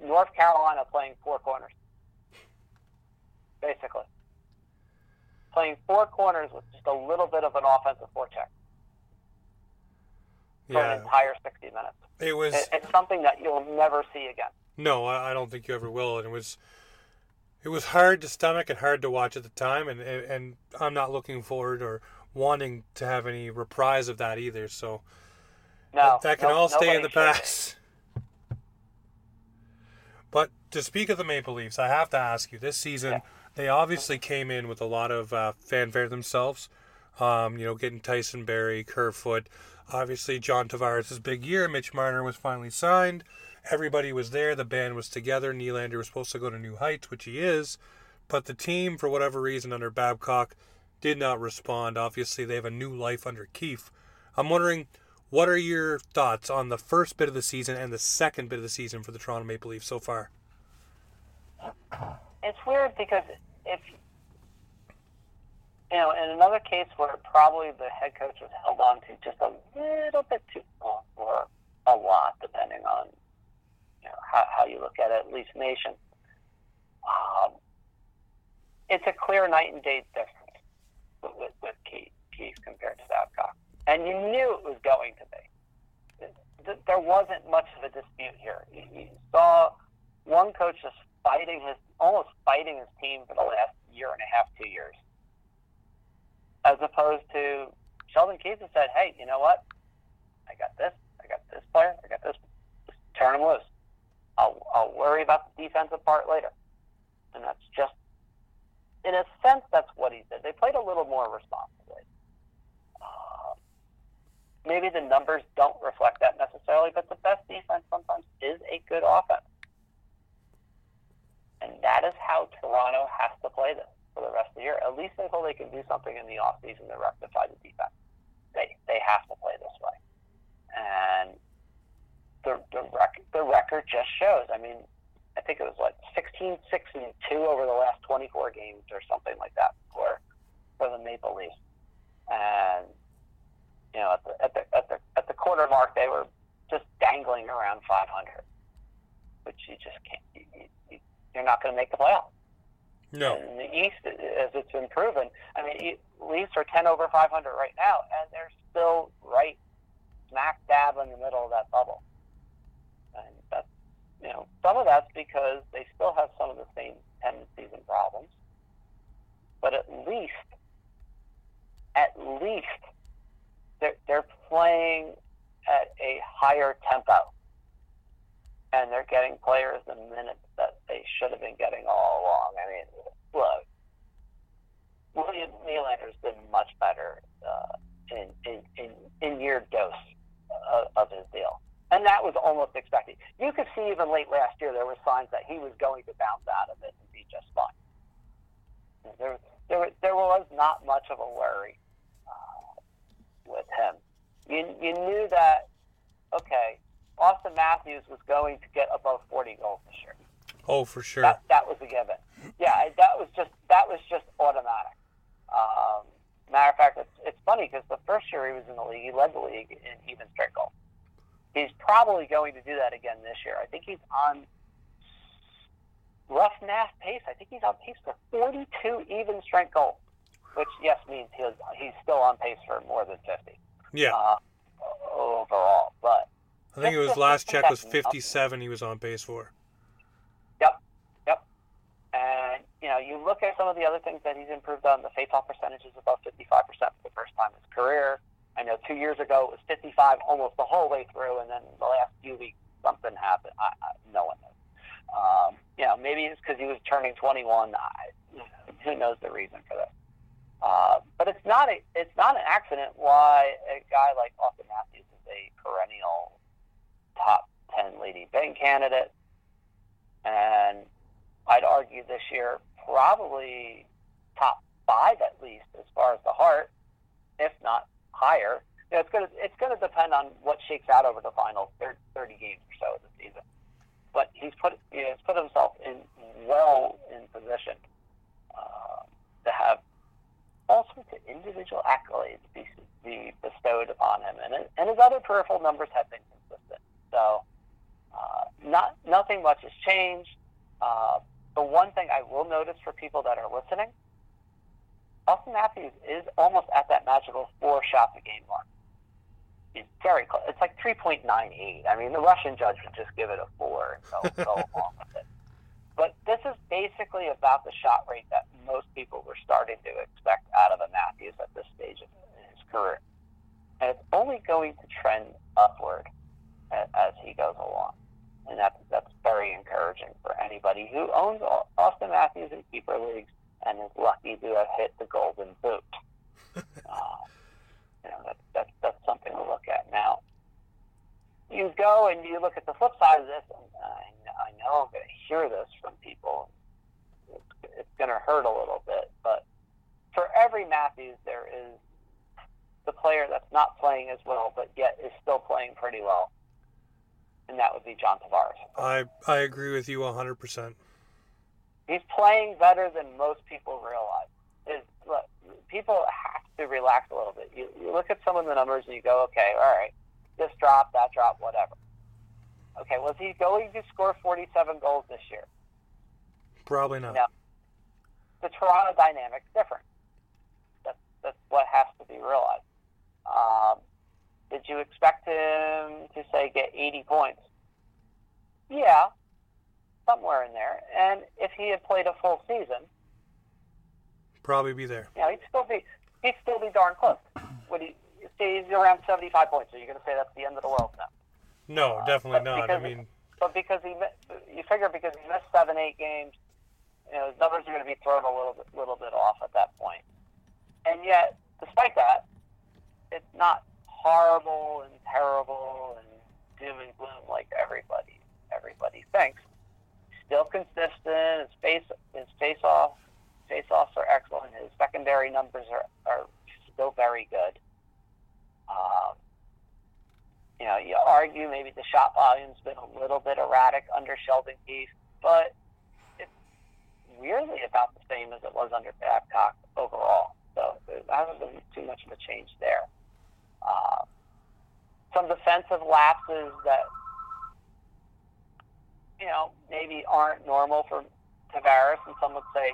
North Carolina playing four corners, basically. Playing four corners with just a little bit of an offensive forecheck. for Yeah. an entire 60 minutes. It was It, it's something that you'll never see again. no, I I don't think you ever will, and it was it was hard to stomach and hard to watch at the time, and and I'm not looking forward or wanting to have any reprise of that either. So No, that can no- all stay in the past. But to speak of the Maple Leafs, I have to ask you: this season, Yeah. they obviously came in with a lot of uh, fanfare themselves. Um, you know, getting Tyson Barrie, Kerfoot, obviously John Tavares' big year. Mitch Marner was finally signed. Everybody was there. The band was together. Nylander was supposed to go to new heights, which he is. But the team, for whatever reason, under Babcock, did not respond. Obviously, they have a new life under Keefe. I'm wondering, what are your thoughts on the first bit of the season and the second bit of the season for the Toronto Maple Leafs so far? It's weird because if you know, in another case where probably the head coach was held on to just a little bit too long, or a lot, depending on you know how, how you look at it, at least Nation. Um, it's a clear night and day difference with, with, with Keefe, Keefe compared to Babcock, and you knew it was going to be. There wasn't much of a dispute here. You, you saw one coach just fighting his, almost fighting his team for the last year and a half, two years, as opposed to Sheldon Keefe has said, "Hey, you know what? I got this. I got this player. I got this. Just turn him loose. I'll, I'll worry about the defensive part later." And that's just, in a sense, that's what he did. They played a little more responsibly. Uh, maybe the numbers don't reflect that necessarily, but the best defense sometimes is a good offense. And that is how Toronto has to play this for the rest of the year, at least until they can do something in the offseason to rectify the defense. They, they have to play this way. And the, the, rec- the record just shows. I mean, I think it was like 16, 6, and 2 over the last 24 games or something like that for, for the Maple Leafs. And, you know, at the, at, the, at, the, at the quarter mark, they were just dangling around 500, which you just can't, you, you, you, you're not going to make the playoffs. No. In the East, as it's been proven, I mean, Leafs are 10 over 500 right now, and they're still right smack dab in the middle of that bubble. And that's, you know, some of that's because they still have some of the same tendencies and problems. But at least, at least, they're, they're playing at a higher tempo. And they're getting players the minutes that they should have been getting all along. I mean, look, William Nylander's been much better uh, in, in, in, in year dose of, of his deal. And that was almost expected. You could see even late last year there were signs that he was going to bounce out of it and be just fine. There, there, there was not much of a worry uh, with him. You, you knew that, okay, Auston Matthews was going to get above 40 goals this year. Oh, for sure. That, that was a given. Yeah, that was just that was just automatic. Um, matter of fact, it's, it's funny because the first year he was in the league, he led the league in even strength goals. He's probably going to do that again this year. I think he's on rough math pace. I think he's on pace for 42 even strength goals, which yes means he's he's still on pace for more than 50 yeah. uh, overall. But I think it was last check was 57 he was on pace for. Yep, yep. And you know, you look at some of the other things that he's improved on. The faceoff percentage is above 55% for the first time in his career. I know two years ago it was 55 almost the whole way through, and then the last few weeks something happened. I, I, no one knows. Um, you know, maybe it's because he was turning 21. I, who knows the reason for this? Uh, but it's not a it's not an accident why a guy like Auston Matthews is a perennial top 10 Lady Byng candidate, and I'd argue this year probably top five at least as far as the Hart, if not higher. You know, it's gonna it's gonna depend on what shakes out over the final 30 games or so of the season. But he's put you know, he's put himself in well in position uh, to have all sorts of individual accolades be, be bestowed upon him, and and his other peripheral numbers have been consistent. So uh, not nothing much has changed. Uh, the one thing I will notice for people that are listening, Auston Matthews is almost at that magical four shots a game mark. is very close. It's like 3.98. I mean, the Russian judge would just give it a four and go, go along with it. But this is basically about the shot rate that most people were starting to expect out of a Matthews at this stage of his career. And it's only going to trend upward as, as he goes along. And that's, that's very encouraging for anybody who owns Auston Matthews in keeper leagues and is lucky to have hit the golden boot. uh, you know, that, that, that's something to look at. Now, you go and you look at the flip side of this, and I, I know I'm going to hear this from people. It's, it's going to hurt a little bit, but for every Matthews, there is the player that's not playing as well, but yet is still playing pretty well, and that would be John Tavares. I I agree with you 100%. He's playing better than most people realize. Is look, people have to relax a little bit. You, you look at some of the numbers and you go, okay, all right, this drop, that drop, whatever. Okay, was he going to score 47 goals this year? Probably not. No. The Toronto dynamic's different. That's, that's what has to be realized. Um, did you expect him to, say, get 80 points? Yeah, somewhere in there. And if he had played a full season, probably be there. Yeah, he'd still be he'd still be darn close. Would he say he's around 75 points? Are you going to say that's the end of the world now? No, definitely uh, not. I mean, but because he you figure because he missed seven, eight games, you know, his numbers are going to be thrown a little bit, little bit off at that point. And yet, despite that, it's not horrible and terrible and doom and gloom like everybody everybody thinks. Still consistent. His face his face off face-offs are excellent. His secondary numbers are, are still very good. Um, you know, you argue maybe the shot volume's been a little bit erratic under Sheldon Keefe, but it's weirdly about the same as it was under Babcock overall. So there hasn't been too much of a change there. Uh, some defensive lapses that you know maybe aren't normal for Tavares, and some would say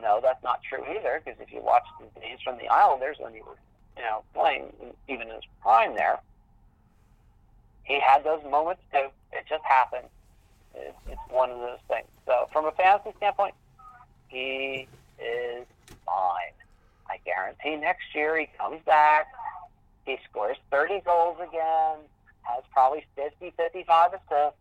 no, that's not true either. Because if you watch the days from the Islanders when he was, you know, playing even in his prime there, he had those moments too. It just happened. It's one of those things. So from a fantasy standpoint, he is fine. I guarantee next year he comes back. He scores 30 goals again, has probably 50, 55 assists,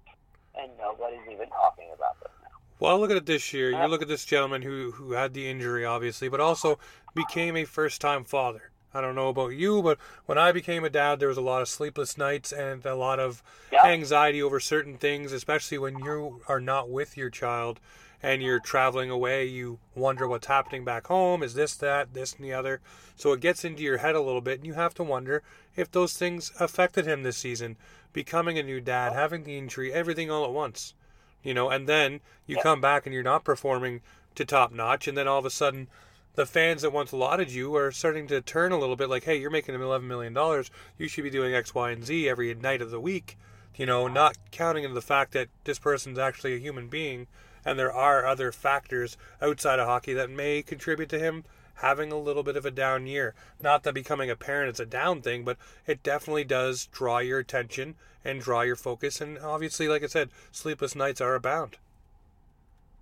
and nobody's even talking about this. Well, look at it this year. You uh, look at this gentleman who who had the injury, obviously, but also became a first time father. I don't know about you, but when I became a dad, there was a lot of sleepless nights and a lot of anxiety over certain things, especially when you are not with your child and you're traveling away. You wonder what's happening back home. Is this, that, this, and the other? So it gets into your head a little bit, and you have to wonder if those things affected him this season. Becoming a new dad, oh. having the injury, everything all at once you know, and then you come back and you're not performing to top notch, and then all of a sudden, the fans that once lauded you are starting to turn a little bit like, hey, you're making eleven million dollars, you should be doing X, Y, and Z every night of the week, you know, not counting in the fact that this person's actually a human being, and there are other factors outside of hockey that may contribute to him having a little bit of a down year. Not that becoming a parent is a down thing, but it definitely does draw your attention and draw your focus. And obviously, like I said, sleepless nights are abound.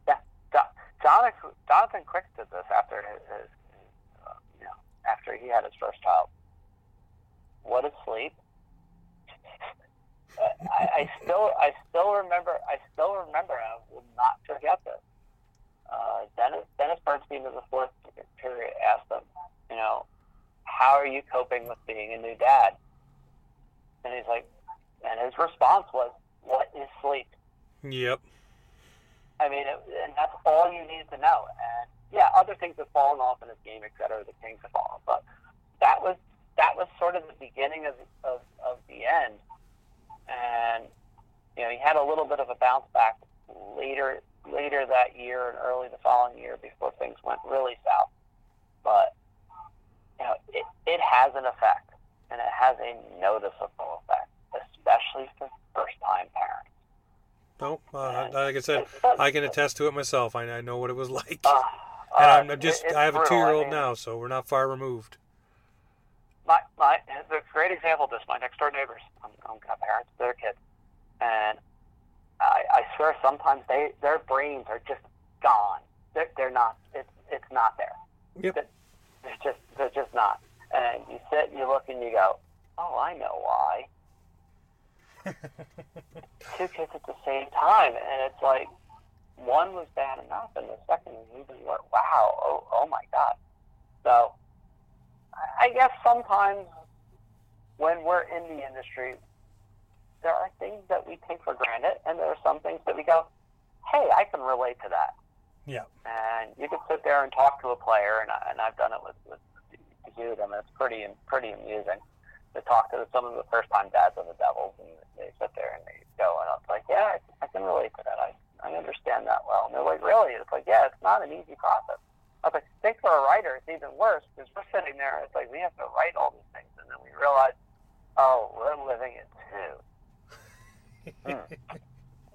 Yeah, Jonathan, Quick did this after his, his uh, you know, after he had his first child. What a sleep! I, I still, I still remember, I still remember, I will not forget this uh, Dennis, Dennis Bernstein in the fourth period asked him, you know, how are you coping with being a new dad? And he's like, and his response was, what is sleep? Yep. I mean, it, and that's all you need to know. And yeah, other things have fallen off in his game, et cetera. The Kings have fallen, off. but that was that was sort of the beginning of of, of the end. And you know, he had a little bit of a bounce back later later that year and early the following year before things went really south. But you know, it, it has an effect, and it has a noticeable effect, especially for first-time parents. No, uh, like I said, I can attest to it myself. I, I know what it was like, uh, and I'm, I'm just it, I have a two-year-old I mean, now, so we're not far removed. My my the great example of this. My next door neighbors, I'm, I'm got parents, their kids, and I, I swear sometimes they their brains are just gone. They're, they're not. It's it's not there. Yep. They're just they're just not. And you sit and you look and you go, oh, I know why. Two kids at the same time, and it's like one was bad enough, and the second was even worse. Wow! Oh, oh my God! So I guess sometimes when we're in the industry, there are things that we take for granted, and there are some things that we go, "Hey, I can relate to that." Yeah. And you can sit there and talk to a player, and, I, and I've done it with, with a few of them, and it's pretty and pretty amusing to talk to some of the first time dads of the Devils, and they sit there and they go, and it's like, yeah, I, I can relate to that. I I understand that well. And they're like, really? It's like, yeah, it's not an easy process. I was like, think for a writer, it's even worse because we're sitting there. It's like we have to write all these things, and then we realize, oh, we're living it too. Hmm.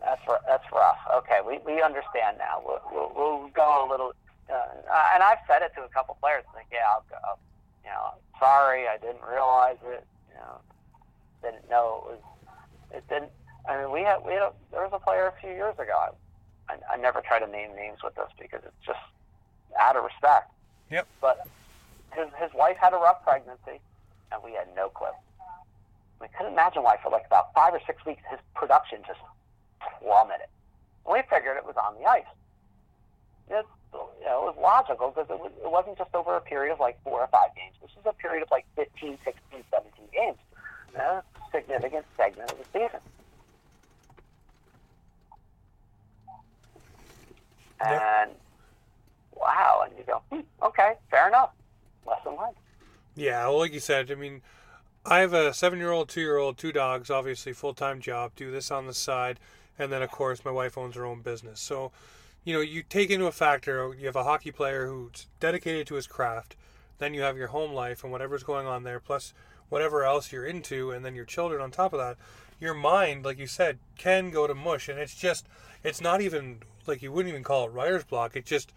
That's r- that's rough. Okay, we, we understand now. We'll, we'll, we'll go a little, uh, and I've said it to a couple players. Like, yeah, I'll go. You know, sorry, I didn't realize it. You know, didn't know it was. It didn't. I mean, we had we had a, there was a player a few years ago. I, I, I never try to name names with this because it's just out of respect. Yep. But his his wife had a rough pregnancy, and we had no clue. We couldn't imagine why for like about five or six weeks his production just plummeted. And we figured it was on the ice. It, you know, it was logical because it, was, it wasn't just over a period of like four or five games. This was a period of like 15, 16, 17 games. A significant segment of the season. And wow, and you go, hmm, okay, fair enough. Lesson learned. Yeah, well, like you said, I mean, I have a seven-year-old, two-year-old, two dogs. Obviously, full-time job. Do this on the side, and then of course, my wife owns her own business. So, you know, you take into a factor. You have a hockey player who's dedicated to his craft. Then you have your home life and whatever's going on there, plus whatever else you're into, and then your children on top of that. Your mind, like you said, can go to mush, and it's just, it's not even like you wouldn't even call it writer's block. It's just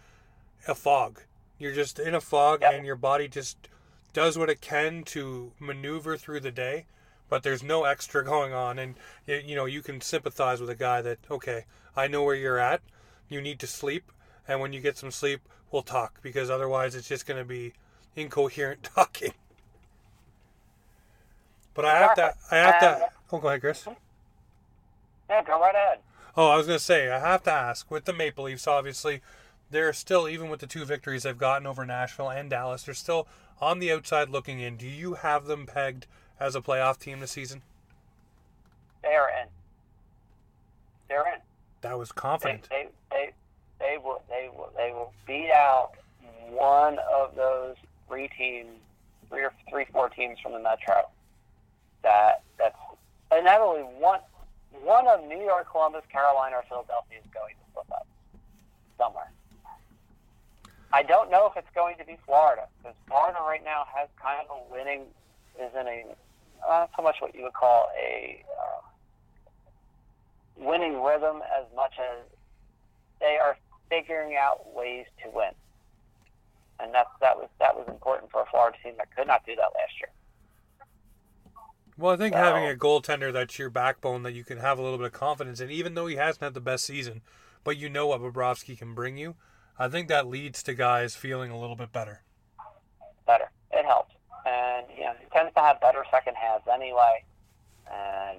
a fog. You're just in a fog, Yep. and your body just does what it can to maneuver through the day, but there's no extra going on. And you know, you can sympathize with a guy that okay, I know where you're at. You need to sleep, and when you get some sleep, we'll talk because otherwise, it's just going to be incoherent talking. But I have to. I have to. Oh, go ahead, Chris. Yeah, go right ahead. Oh, I was going to say, I have to ask with the Maple Leafs, obviously, they're still, even with the two victories they've gotten over Nashville and Dallas, they're still on the outside looking in. Do you have them pegged as a playoff team this season? They are in. They're in. That was They, confident. they, they, they will they will they will beat out one of those three teams, three or three four teams from the Metro. That that's and not only one one of New York, Columbus, Carolina, or Philadelphia is going to slip up somewhere. I don't know if it's going to be Florida because Florida right now has kind of a winning is in a not so much what you would call a uh, winning rhythm as much as they are figuring out ways to win. And that that was that was important for a Florida team that could not do that last year. Well, I think Well- having a goaltender that's your backbone that you can have a little bit of confidence in, even though he hasn't had the best season, but you know what Bobrovsky can bring you, I think that leads to guys feeling a little bit better. Better. It helps. And you know, he tends to have better second halves anyway. And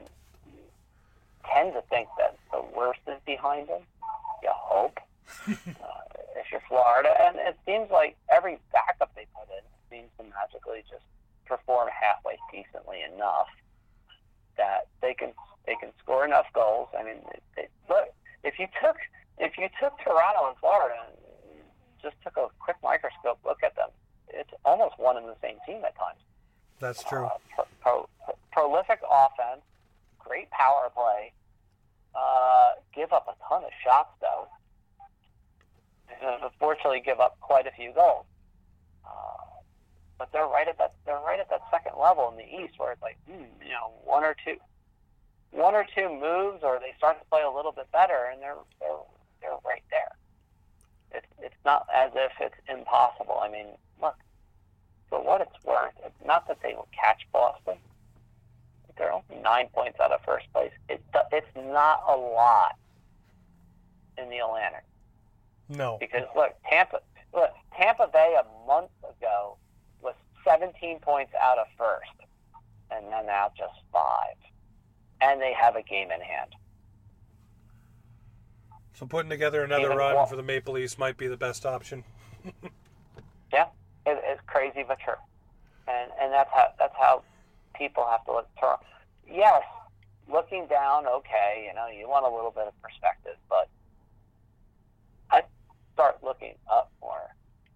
tend to think that the worst is behind him. You hope. uh, if you're Florida. And it seems like every backup they put in seems to magically just perform halfway decently enough that they can they can score enough goals. I mean, they, look if you took if you took Toronto and Florida and just took a quick microscope look at them, it's almost one and the same team at times. That's true. Uh, pro, pro, prolific offense, great power play. Uh, give up a ton of shots though. Unfortunately, give up quite a few goals. Uh, but they're right at that. They're right at that second level in the East, where it's like, hmm, you know, one or two, one or two moves, or they start to play a little bit better, and they're they're they're right there. It's not as if it's impossible. I mean, look, for what it's worth, it's not that they will catch Boston, they're only nine points out of first place. It, it's not a lot in the Atlantic. No. Because look, Tampa, look, Tampa Bay a month ago was 17 points out of first, and then now just five, and they have a game in hand. So putting together another Even run wa- for the Maple Leafs might be the best option. Yeah, it, it's crazy but true, and and that's how that's how people have to look. To, yes, looking down, okay, you know, you want a little bit of perspective, but I start looking up more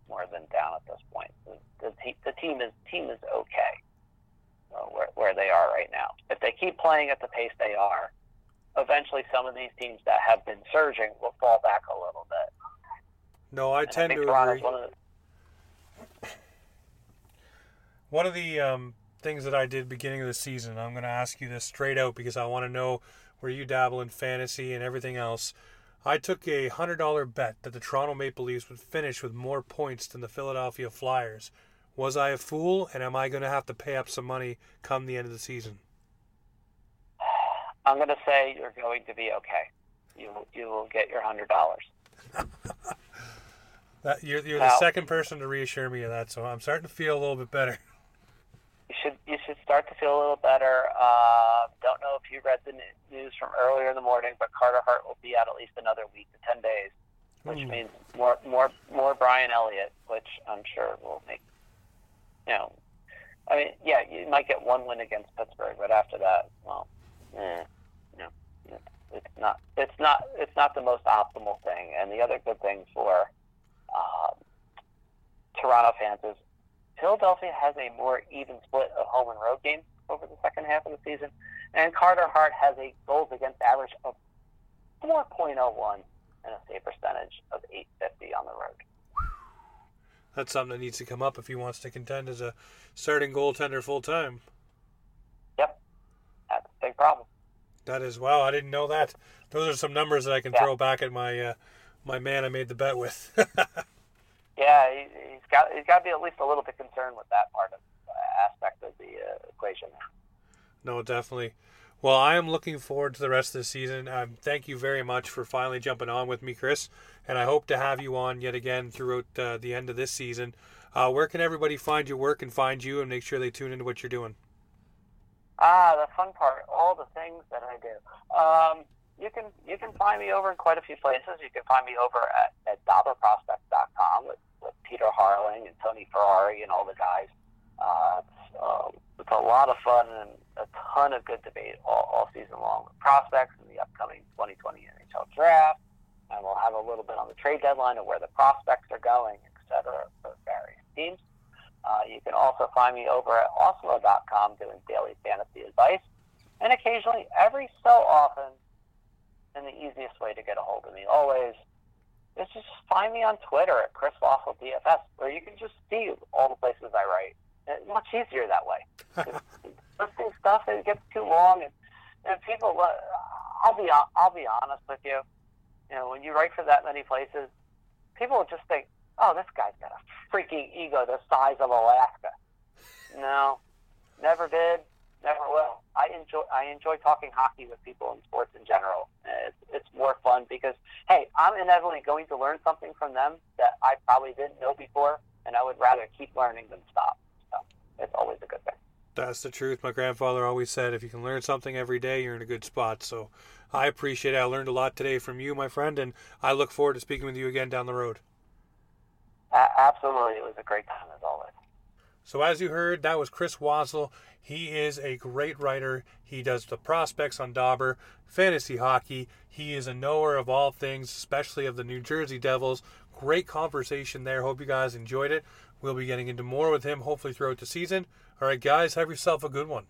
more than down at this point. The, the, te- the team is team is okay uh, where where they are right now. If they keep playing at the pace they are, eventually some of these teams that have been surging will fall back a little bit. No, I And tend think to Toronto's agree. one of the, One of the um, things that I did beginning of the season, I'm going to ask you this straight out because I want to know where you dabble in fantasy and everything else. I took a hundred dollar bet that the Toronto Maple Leafs would finish with more points than the Philadelphia Flyers. Was I a fool, and am I going to have to pay up some money come the end of the season? I'm going to say you're going to be okay. You you will get your hundred dollars. That you're, you're the second person to reassure me of that, so I'm starting to feel a little bit better. You should you should start to feel a little better. Uh, don't know if you read the news from earlier in the morning, but Carter Hart will be out at least another week to ten days, which Ooh. means more more more Brian Elliott, which I'm sure will make. You know, I mean, yeah, you might get one win against Pittsburgh, but after that, well, eh, it's not. It's not. It's not the most optimal thing. And the other good thing for um, Toronto fans is Philadelphia has a more even split of home and road games over the second half of the season, and Carter Hart has a goals against average of 4.01 and a save percentage of 850 on the road. That's something that needs to come up if he wants to contend as a starting goaltender full time. Yep, that's a big problem. That is wow! I didn't know that. Those are some numbers that I can Yeah. throw back at my uh, my man I made the bet with. Yeah, he, he's got he's got to be at least a little bit concerned with that part of uh, aspect of the uh, equation. no, definitely. Well, I am looking forward to the rest of the season. Um, thank you very much for finally jumping on with me, Chris, and I hope to have you on yet again throughout uh, the end of this season. Uh, where can everybody find your work and find you, and make sure they tune into what you're doing? Ah, the fun part, all the things that I do. Um, you can you can find me over in quite a few places. You can find me over at, at DobberProspects.com with, with Peter Harling and Tony Ferrari and all the guys. Uh, it's, uh, it's a lot of fun and a ton of good debate all, all season long with prospects and the upcoming 2020 NHL draft. And we'll have a little bit on the trade deadline of where the prospects are going, et cetera, for various teams. Uh, you can also find me over at Oslo.com doing daily fantasy advice. And occasionally, every so often, and the easiest way to get a hold of me always is just find me on Twitter at Chris Wassel DFS, where you can just see all the places I write. It's much easier that way. Listing stuff it gets too long, and, and people. I'll be I'll be honest with you. You know, when you write for that many places, people just think, "Oh, this guy's got a freaking ego the size of Alaska." No, never did, never will. I enjoy I enjoy talking hockey with people and sports in general. It's, it's more fun because hey, I'm inevitably going to learn something from them that I probably didn't know before, and I would rather keep learning than stop. So it's always a good thing. That's the truth. My grandfather always said, if you can learn something every day, you're in a good spot. So I appreciate it. I learned a lot today from you, my friend, and I look forward to speaking with you again down the road. A- absolutely, it was a great time as always. So as you heard, that was Chris Wassel. He is a great writer. He does the prospects on Dobber, fantasy hockey. He is a knower of all things, especially of the New Jersey Devils. Great conversation there. Hope you guys enjoyed it. We'll be getting into more with him hopefully throughout the season. All right, guys, have yourself a good one.